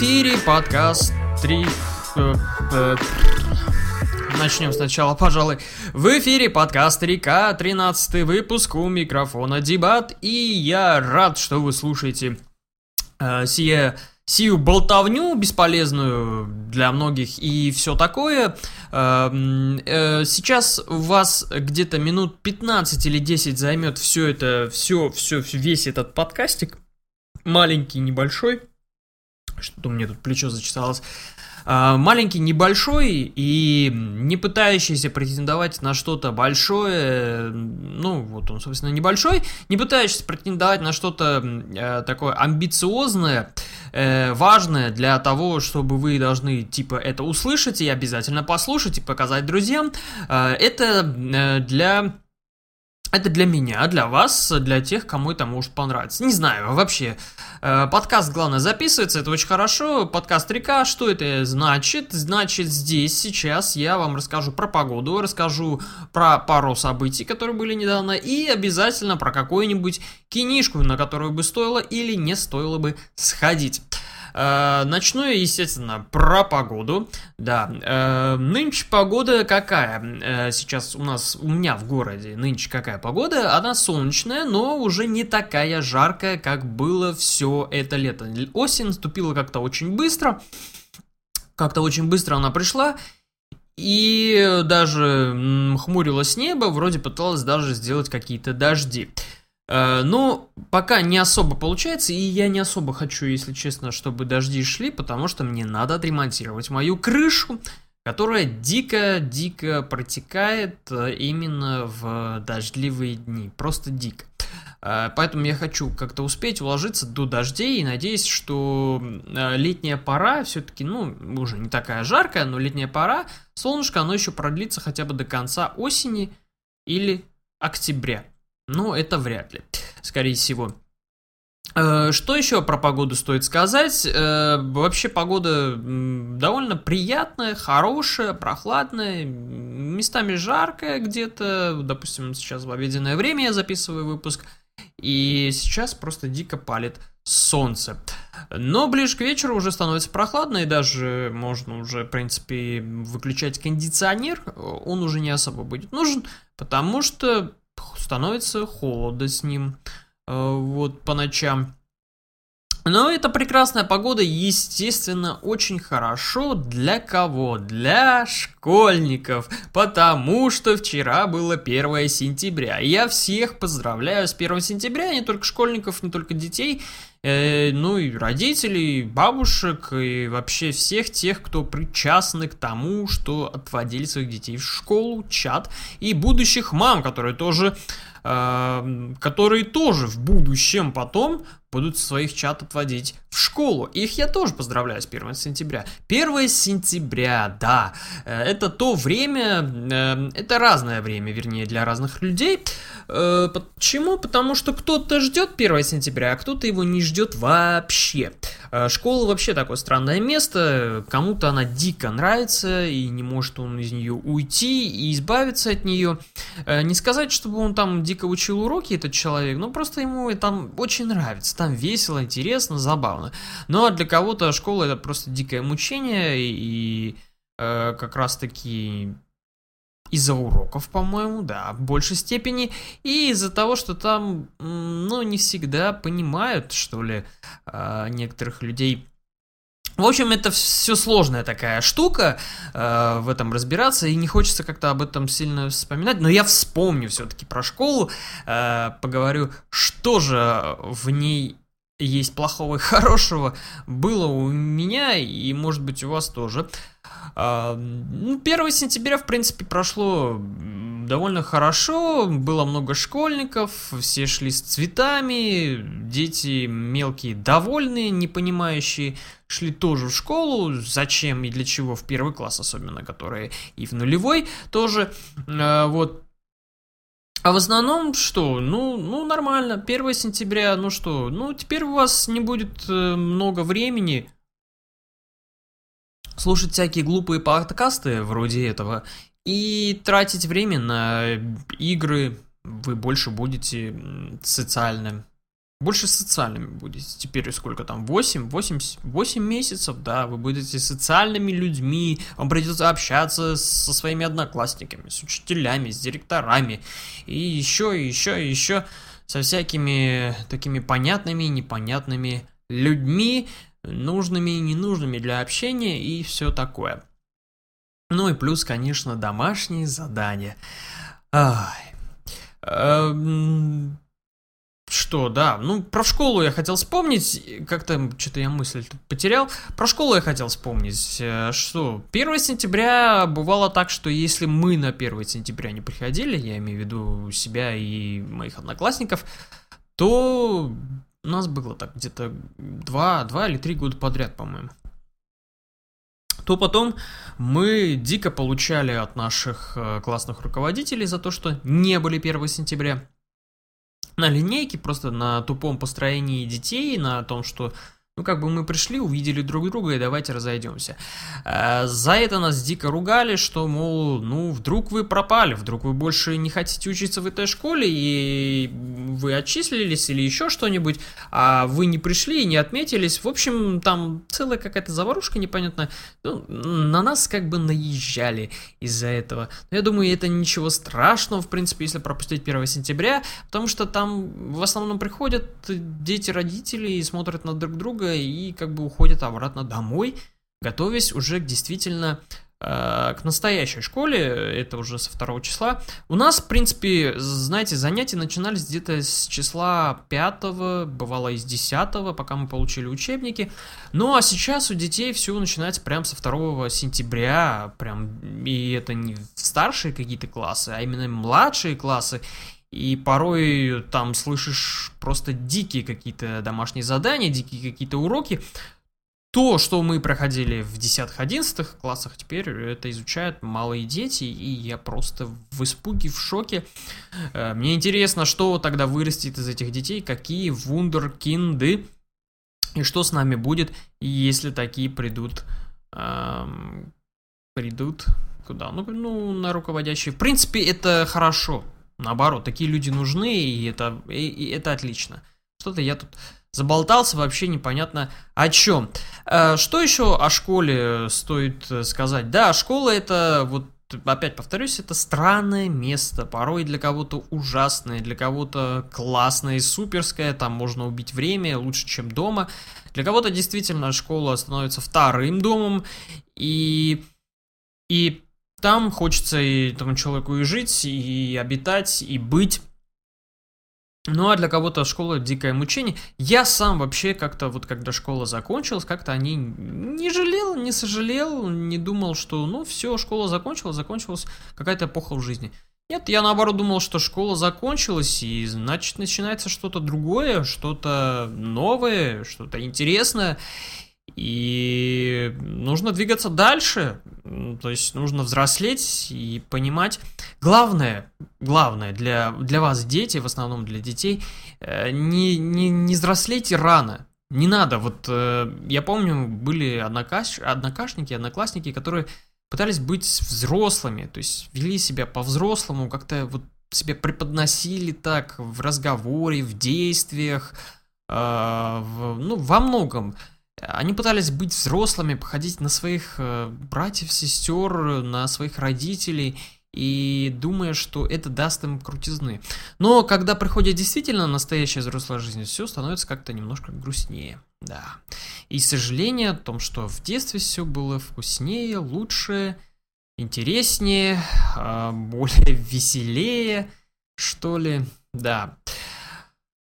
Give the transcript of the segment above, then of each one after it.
Эфире подкаст 3... Э, э, Начнем сначала, пожалуй. В эфире подкаст 3К, 13 выпуск у микрофона Дебат, и я рад, что вы слушаете э, сие, сию болтовню бесполезную для многих и все такое. Э, э, сейчас у вас где-то минут 15 или 10 займет все это, все, все, весь этот подкастик, маленький, небольшой. Что-то у меня тут плечо зачесалось. А, маленький, небольшой и не пытающийся претендовать на что-то большое, ну вот он, собственно, небольшой, не пытающийся претендовать на что-то э, такое амбициозное, э, важное для того, чтобы вы должны типа это услышать и обязательно послушать и показать друзьям. Э, это э, для это для меня, для вас, для тех, кому это может понравиться. Не знаю, вообще, э, подкаст, главное, записывается, это очень хорошо. Подкаст река, что это значит? Значит, здесь, сейчас я вам расскажу про погоду, расскажу про пару событий, которые были недавно, и обязательно про какую-нибудь кинишку, на которую бы стоило или не стоило бы сходить. Э, начну я, естественно, про погоду. Да, э, нынче погода какая? Э, сейчас у нас, у меня в городе нынче какая погода? Она солнечная, но уже не такая жаркая, как было все это лето. Осень наступила как-то очень быстро. Как-то очень быстро она пришла. И даже хмурилось небо, вроде пыталась даже сделать какие-то дожди. Э, но пока не особо получается, и я не особо хочу, если честно, чтобы дожди шли, потому что мне надо отремонтировать мою крышу, которая дико-дико протекает э, именно в дождливые дни. Просто дико. Э, поэтому я хочу как-то успеть уложиться до дождей и надеюсь, что летняя пора все-таки, ну, уже не такая жаркая, но летняя пора, солнышко, оно еще продлится хотя бы до конца осени или октября. Ну, это вряд ли, скорее всего. Э, что еще про погоду стоит сказать? Э, вообще погода довольно приятная, хорошая, прохладная, местами жаркая где-то. Допустим, сейчас в обеденное время я записываю выпуск, и сейчас просто дико палит солнце. Но ближе к вечеру уже становится прохладно, и даже можно уже, в принципе, выключать кондиционер. Он уже не особо будет нужен, потому что становится холодно с ним э, вот по ночам. Но это прекрасная погода, естественно, очень хорошо для кого? Для школьников, потому что вчера было 1 сентября. Я всех поздравляю с 1 сентября, не только школьников, не только детей, э, ну и родителей, бабушек, и вообще всех тех, кто причастны к тому, что отводили своих детей в школу, чат, и будущих мам, которые тоже которые тоже в будущем потом будут своих чат отводить в школу. Их я тоже поздравляю с 1 сентября. 1 сентября, да, э, это то время, э, это разное время, вернее, для разных людей. Э, почему? Потому что кто-то ждет 1 сентября, а кто-то его не ждет вообще. Школа вообще такое странное место, кому-то она дико нравится, и не может он из нее уйти и избавиться от нее. Не сказать, чтобы он там дико учил уроки, этот человек, но просто ему там очень нравится там весело, интересно, забавно. Но для кого-то школа это просто дикое мучение, и э, как раз таки из-за уроков, по-моему, да, в большей степени, и из-за того, что там, ну, не всегда понимают, что ли, э, некоторых людей. В общем, это все сложная такая штука, э, в этом разбираться, и не хочется как-то об этом сильно вспоминать, но я вспомню все-таки про школу, э, поговорю, что же в ней есть плохого и хорошего, было у меня и, может быть, у вас тоже. 1 а, ну, сентября, в принципе, прошло довольно хорошо, было много школьников, все шли с цветами, дети мелкие довольные, не понимающие, шли тоже в школу, зачем и для чего, в первый класс особенно, которые и в нулевой тоже, а, вот, а в основном что? Ну, ну нормально. 1 сентября, ну что? Ну, теперь у вас не будет э, много времени слушать всякие глупые подкасты вроде этого и тратить время на игры. Вы больше будете социальным больше социальными будете. Теперь сколько там, 8, 8, 8 месяцев, да, вы будете социальными людьми, вам придется общаться со своими одноклассниками, с учителями, с директорами, и еще, и еще, и еще со всякими такими понятными и непонятными людьми, нужными и ненужными для общения и все такое. Ну и плюс, конечно, домашние задания. Ай. Эм, что, да, ну, про школу я хотел вспомнить, как-то что-то я мысль потерял. Про школу я хотел вспомнить, э, что 1 сентября бывало так, что если мы на 1 сентября не приходили, я имею в виду себя и моих одноклассников, то у нас было так где-то 2, 2 или 3 года подряд, по-моему. То потом мы дико получали от наших э, классных руководителей за то, что не были 1 сентября на линейке, просто на тупом построении детей, на том, что ну, как бы мы пришли, увидели друг друга и давайте разойдемся. Э, за это нас дико ругали, что, мол, ну, вдруг вы пропали, вдруг вы больше не хотите учиться в этой школе, и вы отчислились или еще что-нибудь, а вы не пришли и не отметились. В общем, там целая какая-то заварушка непонятная. Ну, на нас как бы наезжали из-за этого. Но я думаю, это ничего страшного, в принципе, если пропустить 1 сентября, потому что там в основном приходят дети родители и смотрят на друг друга, и как бы уходят обратно домой, готовясь уже к действительно к настоящей школе, это уже со второго числа. У нас, в принципе, знаете, занятия начинались где-то с числа 5, бывало из 10, пока мы получили учебники. Ну, а сейчас у детей все начинается прям со 2 сентября, прям, и это не старшие какие-то классы, а именно младшие классы. И порой там слышишь просто дикие какие-то домашние задания, дикие какие-то уроки. То, что мы проходили в 10-11 классах, теперь это изучают малые дети, и я просто в испуге, в шоке. Э, мне интересно, что тогда вырастет из этих детей, какие вундеркинды, и что с нами будет, если такие придут, эм, придут куда? Ну, ну, на руководящие. В принципе, это хорошо. Наоборот, такие люди нужны, и это, и, и это отлично. Что-то я тут заболтался вообще непонятно о чем. Э, что еще о школе стоит э, сказать? Да, школа это вот опять повторюсь, это странное место, порой для кого-то ужасное, для кого-то классное и суперское, там можно убить время лучше, чем дома. Для кого-то действительно школа становится вторым домом, и, и там хочется и этому человеку и жить, и обитать, и быть. Ну а для кого-то школа дикое мучение. Я сам вообще как-то вот когда школа закончилась, как-то о ней не жалел, не сожалел, не думал, что ну все, школа закончилась, закончилась какая-то эпоха в жизни. Нет, я наоборот думал, что школа закончилась, и значит начинается что-то другое, что-то новое, что-то интересное. И нужно двигаться дальше, то есть нужно взрослеть и понимать. Главное, главное для, для вас, дети, в основном для детей, э, не, не, не взрослейте рано. Не надо, вот э, я помню, были однокаш, однокашники, одноклассники, которые пытались быть взрослыми, то есть вели себя по-взрослому, как-то вот себя преподносили так в разговоре, в действиях, э, в, ну, во многом. Они пытались быть взрослыми, походить на своих э, братьев, сестер, на своих родителей и думая, что это даст им крутизны. Но когда приходит действительно настоящая взрослая жизнь, все становится как-то немножко грустнее. Да. И сожаление о том, что в детстве все было вкуснее, лучше, интереснее, а, более веселее, что ли. Да.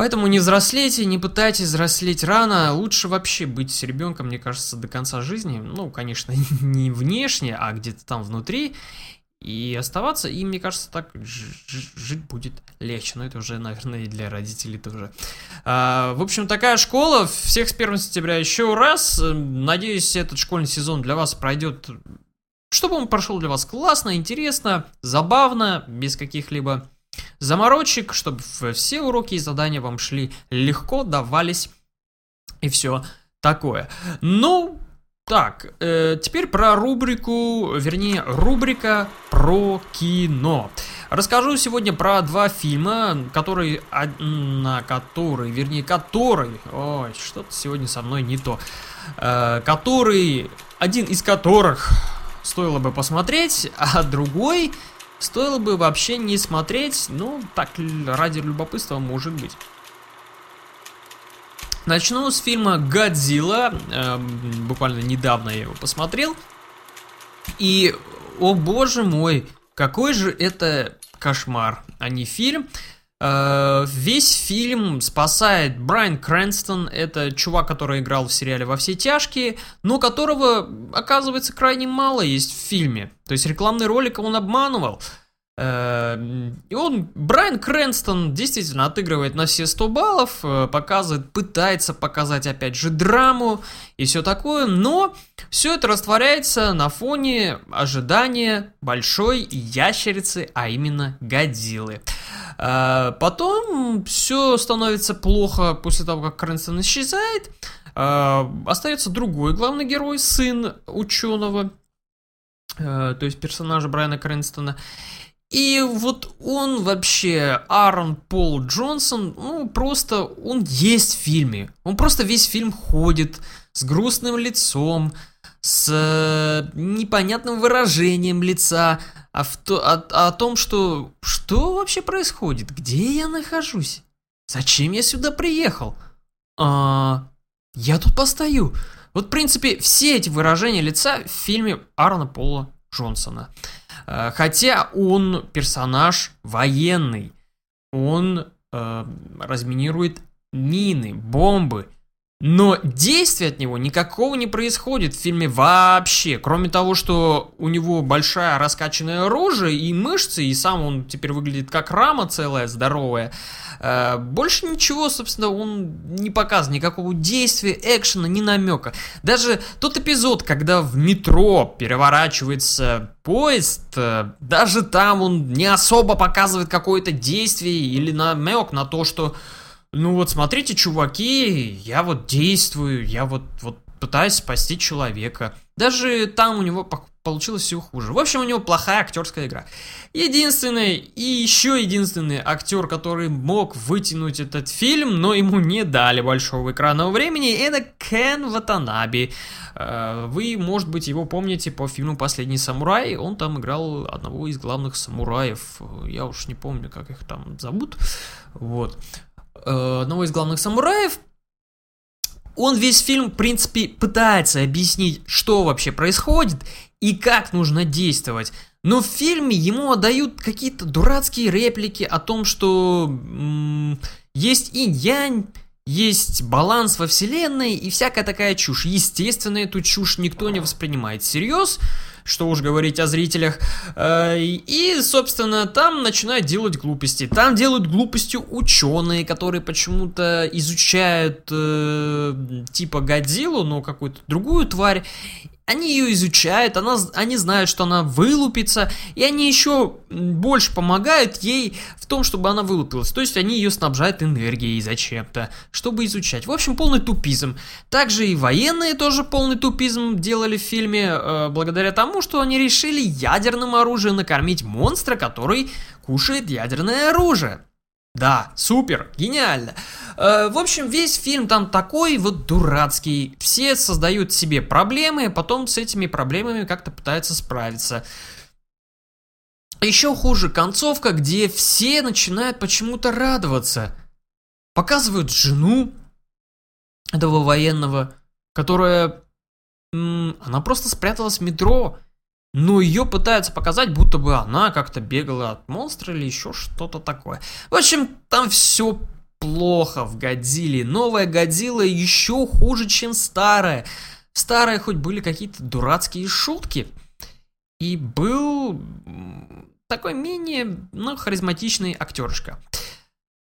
Поэтому не взрослейте, не пытайтесь взрослеть рано. Лучше вообще быть с ребенком, мне кажется, до конца жизни. Ну, конечно, не внешне, а где-то там внутри. И оставаться, и мне кажется, так жить будет легче. Но это уже, наверное, и для родителей тоже. А, в общем, такая школа. Всех с 1 сентября еще раз. Надеюсь, этот школьный сезон для вас пройдет чтобы он прошел для вас классно, интересно, забавно, без каких-либо заморочек, чтобы все уроки и задания вам шли легко, давались и все такое. Ну, так, э, теперь про рубрику, вернее, рубрика про кино. Расскажу сегодня про два фильма, которые, на которые, вернее, которые, ой, что-то сегодня со мной не то, э, который, один из которых стоило бы посмотреть, а другой стоило бы вообще не смотреть, ну, так, ради любопытства, может быть. Начну с фильма «Годзилла», э, буквально недавно я его посмотрел, и, о боже мой, какой же это кошмар, а не фильм. Uh, весь фильм спасает Брайан Крэнстон, это чувак, который играл в сериале «Во все тяжкие», но которого, оказывается, крайне мало есть в фильме. То есть рекламный ролик он обманывал. Uh, и он, Брайан Крэнстон, действительно отыгрывает на все 100 баллов, uh, показывает, пытается показать, опять же, драму и все такое, но все это растворяется на фоне ожидания большой ящерицы, а именно Годзиллы. А, потом все становится плохо после того, как Крэнстон исчезает. А, остается другой главный герой, сын ученого, то есть персонажа Брайана Крэнстона. И вот он вообще, Аарон Пол Джонсон, ну просто он есть в фильме. Он просто весь фильм ходит с грустным лицом, с э, непонятным выражением лица, а в то, о, о том, что что вообще происходит, где я нахожусь, зачем я сюда приехал, а, я тут постою. Вот, в принципе, все эти выражения лица в фильме Аарона Пола Джонсона. А, хотя он персонаж военный, он э, разминирует мины, бомбы, но действия от него никакого не происходит в фильме вообще. Кроме того, что у него большая раскачанная рожа и мышцы, и сам он теперь выглядит как рама целая, здоровая. Э, больше ничего, собственно, он не показывает. Никакого действия, экшена, ни намека. Даже тот эпизод, когда в метро переворачивается поезд, э, даже там он не особо показывает какое-то действие или намек на то, что ну вот смотрите, чуваки, я вот действую, я вот, вот пытаюсь спасти человека. Даже там у него получилось все хуже. В общем, у него плохая актерская игра. Единственный и еще единственный актер, который мог вытянуть этот фильм, но ему не дали большого экранного времени, это Кен Ватанаби. Э, вы, может быть, его помните по фильму «Последний самурай». Он там играл одного из главных самураев. Я уж не помню, как их там зовут. Вот. Э, одного из главных самураев. Он весь фильм, в принципе, пытается объяснить, что вообще происходит и как нужно действовать. Но в фильме ему отдают какие-то дурацкие реплики о том, что м- есть инь-янь, есть баланс во вселенной и всякая такая чушь. Естественно, эту чушь никто не воспринимает всерьез что уж говорить о зрителях. Э, и, собственно, там начинают делать глупости. Там делают глупостью ученые, которые почему-то изучают э, типа Годзиллу, но какую-то другую тварь. Они ее изучают, она, они знают, что она вылупится, и они еще больше помогают ей в том, чтобы она вылупилась. То есть они ее снабжают энергией зачем-то, чтобы изучать. В общем, полный тупизм. Также и военные тоже полный тупизм делали в фильме, э, благодаря тому, что они решили ядерным оружием накормить монстра, который кушает ядерное оружие. Да, супер, гениально. Э, в общем, весь фильм там такой вот дурацкий. Все создают себе проблемы, а потом с этими проблемами как-то пытаются справиться. Еще хуже концовка, где все начинают почему-то радоваться. Показывают жену этого военного, которая... она просто спряталась в метро но ее пытаются показать, будто бы она как-то бегала от монстра или еще что-то такое. В общем, там все плохо в Годзилле. Новая Годзилла еще хуже, чем старая. Старая хоть были какие-то дурацкие шутки. И был такой менее, ну, харизматичный актершка.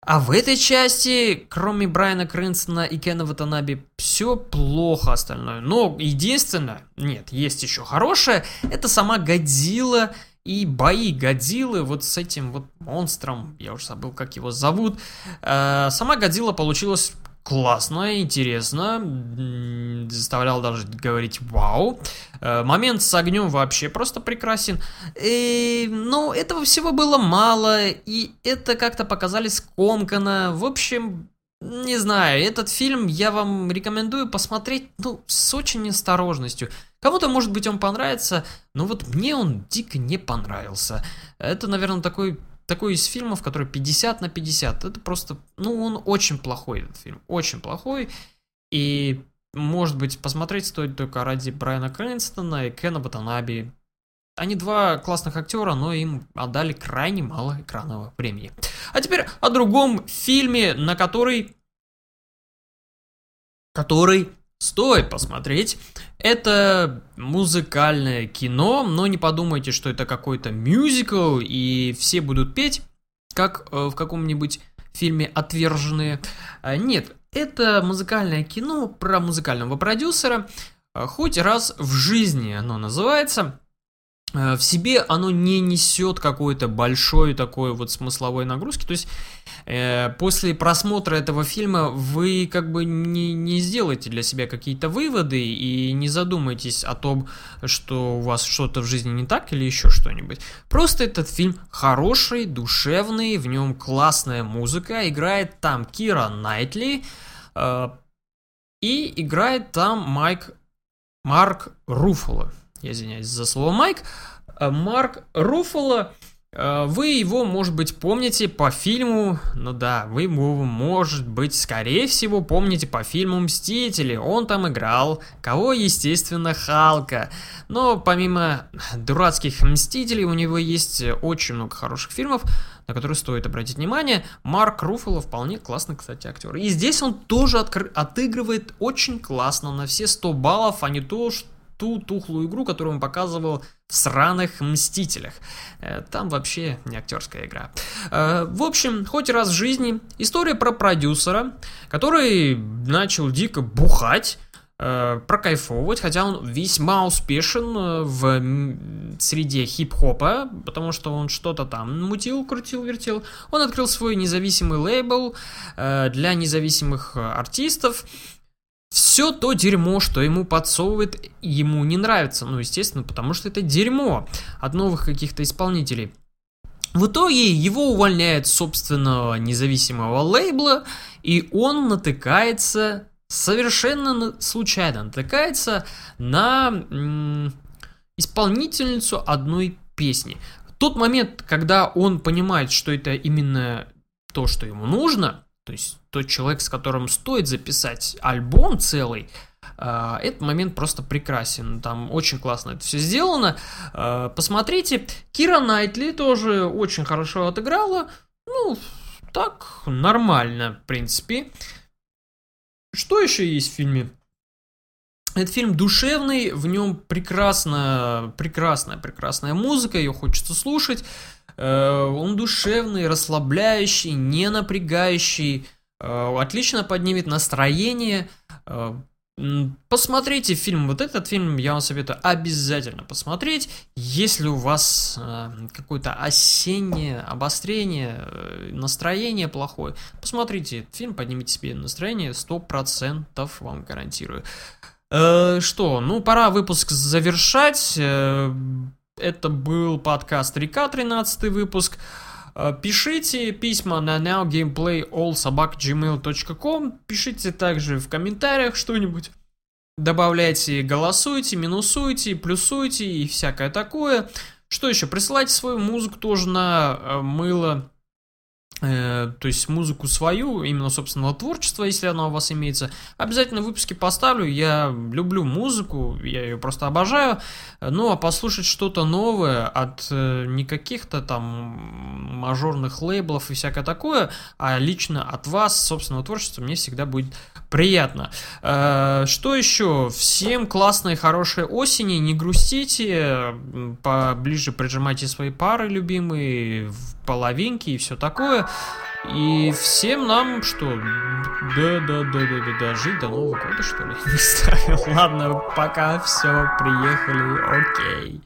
А в этой части, кроме Брайана Крэнстона и Кена Ватанаби, все плохо остальное. Но единственное, нет, есть еще хорошее, это сама Годзилла и бои Годзиллы вот с этим вот монстром, я уже забыл, как его зовут. Э, сама Годзилла получилась классно, интересно, заставлял даже говорить «Вау». Э, момент с огнем вообще просто прекрасен. И, но этого всего было мало, и это как-то показали скомканно. В общем, не знаю, этот фильм я вам рекомендую посмотреть, ну, с очень осторожностью. Кому-то, может быть, он понравится, но вот мне он дико не понравился. Это, наверное, такой такой из фильмов, который 50 на 50. Это просто, ну, он очень плохой, этот фильм. Очень плохой. И, может быть, посмотреть стоит только ради Брайана Крэнстона и Кена Батанаби. Они два классных актера, но им отдали крайне мало экранного времени. А теперь о другом фильме, на который... Который стоит посмотреть. Это музыкальное кино, но не подумайте, что это какой-то мюзикл, и все будут петь, как э, в каком-нибудь фильме «Отверженные». А, нет, это музыкальное кино про музыкального продюсера, а, хоть раз в жизни оно называется. Э, в себе оно не несет какой-то большой такой вот смысловой нагрузки. То есть э, после просмотра этого фильма вы как бы не, не сделаете для себя какие-то выводы и не задумаетесь о том, что у вас что-то в жизни не так или еще что-нибудь. Просто этот фильм хороший, душевный, в нем классная музыка, играет там Кира Найтли э, и играет там Майк Марк Руффало я извиняюсь за слово Майк, э, Марк Руффало, э, вы его, может быть, помните по фильму, ну да, вы его, может быть, скорее всего, помните по фильму «Мстители». Он там играл, кого, естественно, Халка. Но помимо дурацких «Мстителей» у него есть очень много хороших фильмов, на которые стоит обратить внимание. Марк Руффало вполне классный, кстати, актер. И здесь он тоже откр- отыгрывает очень классно, на все 100 баллов, а не то, что ту тухлую игру, которую он показывал в сраных Мстителях. Э, там вообще не актерская игра. Э, в общем, хоть раз в жизни история про продюсера, который начал дико бухать, э, прокайфовывать, хотя он весьма успешен в среде хип-хопа, потому что он что-то там мутил, крутил, вертел. Он открыл свой независимый лейбл для независимых артистов, все то дерьмо, что ему подсовывает, ему не нравится. Ну, естественно, потому что это дерьмо от новых каких-то исполнителей. В итоге его увольняет собственного независимого лейбла, и он натыкается совершенно случайно натыкается на м- исполнительницу одной песни. Тот момент, когда он понимает, что это именно то, что ему нужно, то есть тот человек, с которым стоит записать альбом целый, а, этот момент просто прекрасен. Там очень классно это все сделано. А, посмотрите. Кира Найтли тоже очень хорошо отыграла. Ну, так, нормально, в принципе. Что еще есть в фильме? Этот фильм душевный, в нем прекрасная, прекрасная, прекрасная музыка, ее хочется слушать. Э, он душевный, расслабляющий, не напрягающий, э, отлично поднимет настроение. Э, посмотрите фильм, вот этот фильм я вам советую обязательно посмотреть, если у вас какое-то осеннее обострение, настроение плохое. Посмотрите этот фильм, поднимите себе настроение, 100% вам гарантирую. Что, ну пора выпуск завершать. Это был подкаст Река, 13 выпуск. Э, пишите письма на nowgameplayallsobakgmail.com Пишите также в комментариях что-нибудь. Добавляйте, голосуйте, минусуйте, плюсуйте и всякое такое. Что еще? Присылайте свою музыку тоже на э, мыло Э, то есть музыку свою, именно собственного творчества, если она у вас имеется, обязательно в выпуске поставлю. Я люблю музыку, я ее просто обожаю. Ну, а послушать что-то новое от э, не каких-то там мажорных лейблов и всякое такое, а лично от вас, собственного творчества, мне всегда будет приятно. Э, что еще? Всем классной, хорошей осени, не грустите, поближе прижимайте свои пары любимые, половинки и все такое. И всем нам что? Да, да, да, да, да, жить до Нового года, что ли? Не ставил. Ладно, пока, все, приехали, окей.